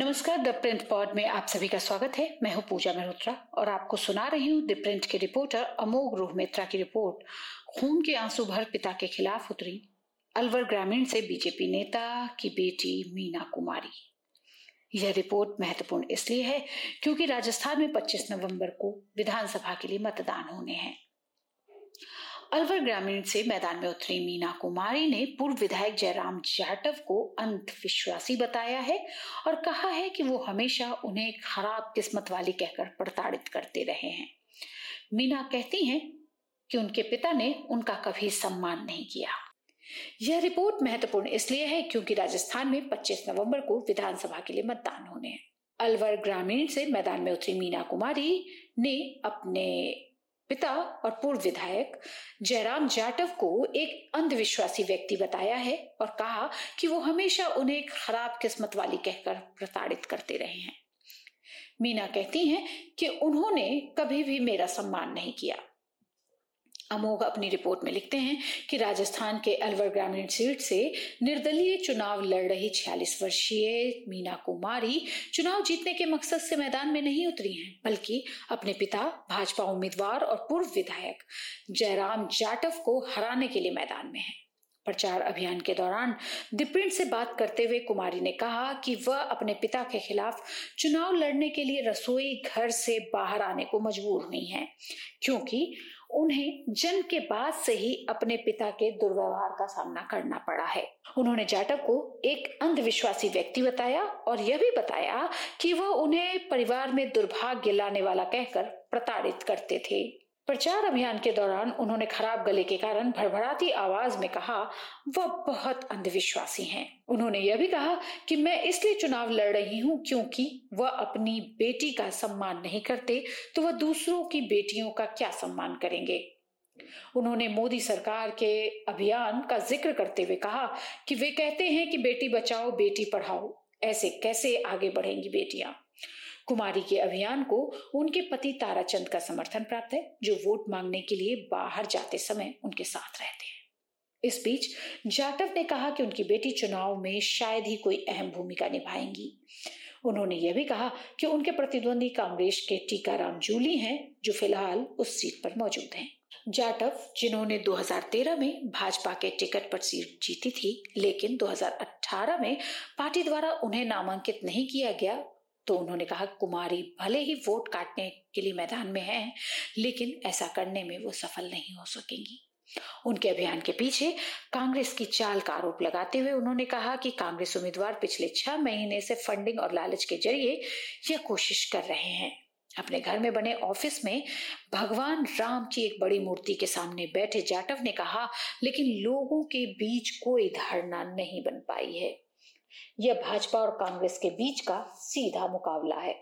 नमस्कार, the print pod में आप सभी का स्वागत है। मैं हूँ पूजा मल्होत्रा और आपको सुना रही हूँ द प्रिंट के रिपोर्टर अमोघ रोह मित्रा की रिपोर्ट। खून के आँसू भर पिता के खिलाफ उतरी। अलवर ग्रामीण से बीजेपी नेता की बेटी मीना कुमारी। यह रिपोर्ट महत्वपूर्ण इसलिए है क्योंकि राजस्थान में 25 नवंबर को विधानसभा के लिए मतदान होने हैं। अलवर ग्रामीण से मैदान में उतरी मीना कुमारी ने पूर्व विधायक जयराम जाटव को अंधविश्वासी बताया है और कहा है कि वो हमेशा उन्हें खराब किस्मत वाली कहकर प्रताड़ित करते रहे हैं। मीना कहती हैं कि उनके पिता ने उनका कभी सम्मान नहीं किया। यह रिपोर्ट महत्वपूर्ण इसलिए है क्योंकि राजस्थान में 25 नवंबर को विधानसभा के लिए मतदान होने हैं। अलवर ग्रामीण से मैदान में उतरी मीना कुमारी ने अपने पिता और पूर्व विधायक जयराम जाटव को एक अंधविश्वासी व्यक्ति बताया है और कहा कि वो हमेशा उन्हें खराब किस्मत वाली कहकर प्रताड़ित करते रहे हैं। मीना कहती हैं कि उन्होंने कभी भी मेरा सम्मान नहीं किया। अमोघ अपनी रिपोर्ट में लिखते हैं कि राजस्थान के अलवर ग्रामीण सीट से निर्दलीय चुनाव लड़ रही छियालीस वर्षीय मीना कुमारी चुनाव जीतने के मकसद से मैदान में नहीं उतरी हैं, बल्कि अपने पिता, भाजपा उम्मीदवार और पूर्व विधायक जयराम जाटव को हराने के लिए मैदान में हैं। प्रचार अभियान के दौरान दिप्रिंट से बात करते हुए कुमारी ने कहा कि वह अपने पिता के खिलाफ चुनाव लड़ने के लिए रसोई घर से बाहर आने को मजबूर हुई हैं, क्योंकि उन्हें जन्म के बाद से ही अपने पिता के दुर्व्यवहार का सामना करना पड़ा है। उन्होंने जाटव को एक अंधविश्वासी व्यक्ति बताया और यह भी बताया कि वह उन्हें परिवार में दुर्भाग्य लाने वाला कहकर प्रताड़ित करते थे। प्रचार अभियान के दौरान उन्होंने खराब गले के कारण भड़भड़ाती आवाज़ में कहा, वह बहुत अंधविश्वासी हैं। उन्होंने यह भी कहा कि मैं इसलिए चुनाव लड़ रही हूँ क्योंकि वह अपनी बेटी का सम्मान नहीं करते तो वह दूसरों की बेटियों का क्या सम्मान करेंगे उन्होंने मोदी सरकार के अभियान का ज़िक्र करते हुए कहा कि वे कहते हैं कि बेटी बचाओ, बेटी पढ़ाओ, ऐसे कैसे आगे बढ़ेंगी बेटियाँ कुमारी के अभियान को उनके पति ताराचंद का समर्थन प्राप्त है, जो वोट मांगने के लिए बाहर जाते समय उनके साथ रहते हैं। इस बीच, जाटव ने कहा कि उनकी बेटी चुनाव में शायद ही कोई अहम भूमिका निभाएँगी। उन्होंने यह भी कहा कि उनके प्रतिद्वंदी कांग्रेस के टीकाराम जूली हैं, जो फ़िलहाल उस सीट पर मौजूद हैं। जाटव, जिन्होंने 2013 में भाजपा के टिकट पर सीट जीती थी, लेकिन 2018 में पार्टी द्वारा उन्हें नामांकित नहीं किया गया तो उन्होंने कहा, कुमारी, भले ही वोट काटने के लिए मैदान में है, लेकिन ऐसा करने में वो सफल नहीं हो सकेंगी। उनके अभियान के पीछे कांग्रेस की चाल का आरोप लगाते हुए उन्होंने कहा कि कांग्रेस उम्मीदवार पिछले छह महीने से फंडिंग और लालच के ज़रिए यह कोशिश कर रहे हैं। अपने घर में बने ऑफ़िस में भगवान राम की एक बड़ी मूर्ति के सामने बैठे जाटव ने कहा, लेकिन लोगों के बीच कोई धारणा नहीं बन पाई है। यह भाजपा और कांग्रेस के बीच का सीधा मुकाबला है।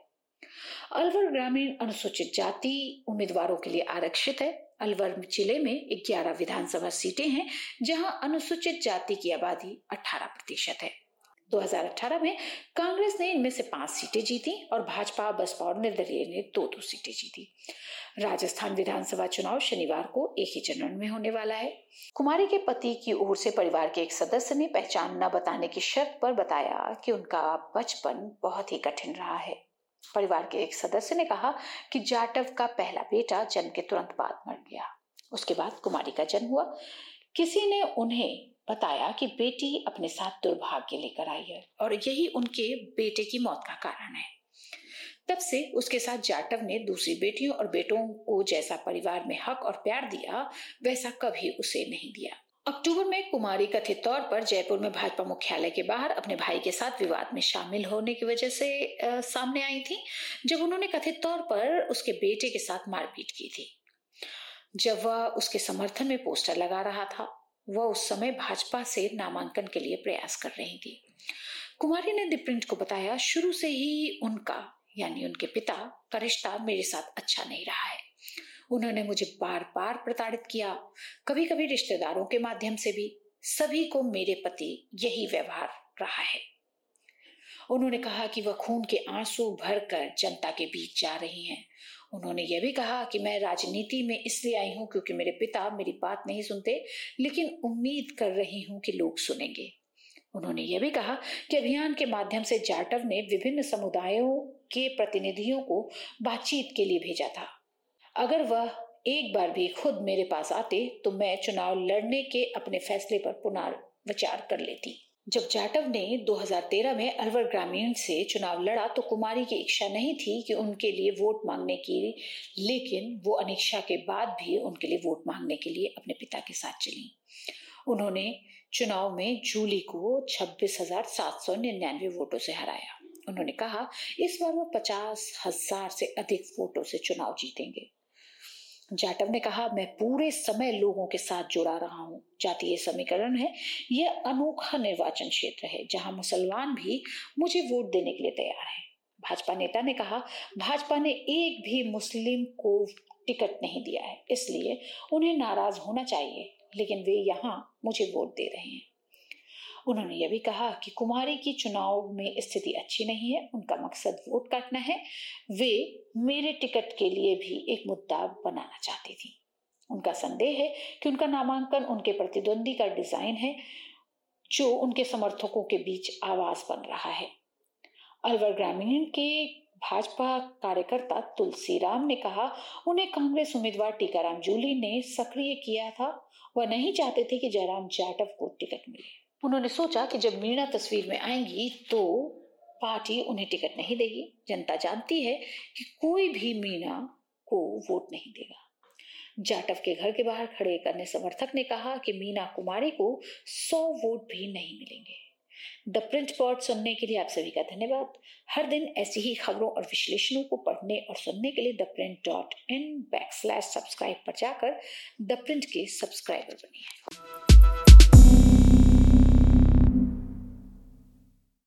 अलवर ग्रामीण अनुसूचित जाति उम्मीदवारों के लिए आरक्षित है। अलवर ज़िले में 11 विधानसभा सीटें हैं, जहाँ अनुसूचित जाति की आबादी 18 प्रतिशत है। 2018 में कांग्रेस ने इनमें से पाँच सीटें जीती और भाजपा बसपा और निर्दलीय ने दो दो सीटें जीती। राजस्थान विधानसभा चुनाव शनिवार को एक ही चरण में होने वाला है। कुमारी के पति की ओर से परिवार के एक सदस्य ने पहचान न बताने की शर्त पर बताया कि उनका बचपन बहुत ही कठिन रहा है। परिवार के एक सदस्य ने कहा कि जाटव का पहला बेटा जन्म के तुरंत बाद मर गया। उसके बाद कुमारी का जन्म हुआ। किसी ने उन्हें बताया कि बेटी अपने साथ दुर्भाग्य लेकर आई है और यही उनके बेटे की मौत का कारण है। तब से उसके साथ जाटव ने दूसरी बेटियों और बेटों को जैसा परिवार में हक और प्यार दिया वैसा कभी उसे नहीं दिया। अक्टूबर में कुमारी कथित तौर पर जयपुर में भाजपा मुख्यालय के बाहर अपने भाई के साथ विवाद में शामिल होने की वजह से आ, सामने आई थी जब उन्होंने कथित तौर पर उसके बेटे के साथ मारपीट की थी। जब वह उसके समर्थन में पोस्टर लगा रहा था वह उस समय भाजपा से नामांकन के लिए प्रयास कर रही थी। कुमारी ने दिप्रिंट को बताया, शुरू से ही उनका, यानी उनके पिता, का रिश्ता मेरे साथ अच्छा नहीं रहा है। उन्होंने मुझे बार बार प्रताड़ित किया कभी कभी रिश्तेदारों के माध्यम से भी। सभी को मेरे पति यही व्यवहार रहा है। उन्होंने कहा कि वह खून के आँसू भरकर जनता के बीच जा रही हैं। उन्होंने यह भी कहा कि मैं राजनीति में इसलिए आई हूँ क्योंकि मेरे पिता मेरी बात नहीं सुनते, लेकिन उम्मीद कर रही हूँ कि लोग सुनेंगे। उन्होंने यह भी कहा कि अभियान के माध्यम से जाटव ने विभिन्न समुदायों के प्रतिनिधियों को बातचीत के लिए भेजा था। अगर वह एक बार भी खुद मेरे पास आते तो मैं चुनाव लड़ने के अपने फैसले पर पुनर्विचार कर लेती। जब जाटव ने 2013 में अलवर ग्रामीण से चुनाव लड़ा तो कुमारी की इच्छा नहीं थी कि उनके लिए वोट मांगने की, लेकिन वो अनिच्छा के बाद भी उनके लिए वोट मांगने के लिए अपने पिता के साथ चली। उन्होंने चुनाव में जूली को छब्बीस हज़ार सात सौ निन्यानवे वोटों से हराया। उन्होंने कहा, इस बार वो पचास हज़ार से अधिक वोटों से चुनाव जीतेंगे। जाटव ने कहा, मैं पूरे समय लोगों के साथ जुड़ा रहा हूँ। जातीय समीकरण है। यह अनोखा निर्वाचन क्षेत्र है, जहाँ मुसलमान भी मुझे वोट देने के लिए तैयार है। भाजपा नेता ने कहा, भाजपा ने एक भी मुस्लिम को टिकट नहीं दिया है, इसलिए उन्हें नाराज़ होना चाहिए, लेकिन वे यहाँ मुझे वोट दे रहे हैं। उन्होंने यह भी कहा कि कुमारी की चुनाव में स्थिति अच्छी नहीं है, उनका मकसद वोट काटना है। वे मेरे टिकट के लिए भी एक मुद्दा बनाना चाहती थी। उनका संदेह है कि उनका नामांकन उनके प्रतिद्वंदी का डिज़ाइन है, जो उनके समर्थकों के बीच आवाज़ बन रहा है। अलवर ग्रामीण के भाजपा कार्यकर्ता तुलसीराम ने कहा, उन्हें कांग्रेस उम्मीदवार टीकाराम जूली ने सक्रिय किया था। वह नहीं चाहते थे कि जयराम जाटव को टिकट मिले। उन्होंने सोचा कि जब मीणा तस्वीर में आएँगी तो पार्टी उन्हें टिकट नहीं देगी। जनता जानती है कि कोई भी मीणा को वोट नहीं देगा। जाटव के घर के बाहर खड़े एक अन्य समर्थक ने कहा कि मीना कुमारी को सौ वोट भी नहीं मिलेंगे। द प्रिंट पॉट सुनने के लिए आप सभी का धन्यवाद। हर दिन ऐसी ही खबरों और विश्लेषणों को पढ़ने और सुनने के लिए the Print dot in back slash subscribe पर जाकर द प्रिंट के सब्सक्राइबर बनिए।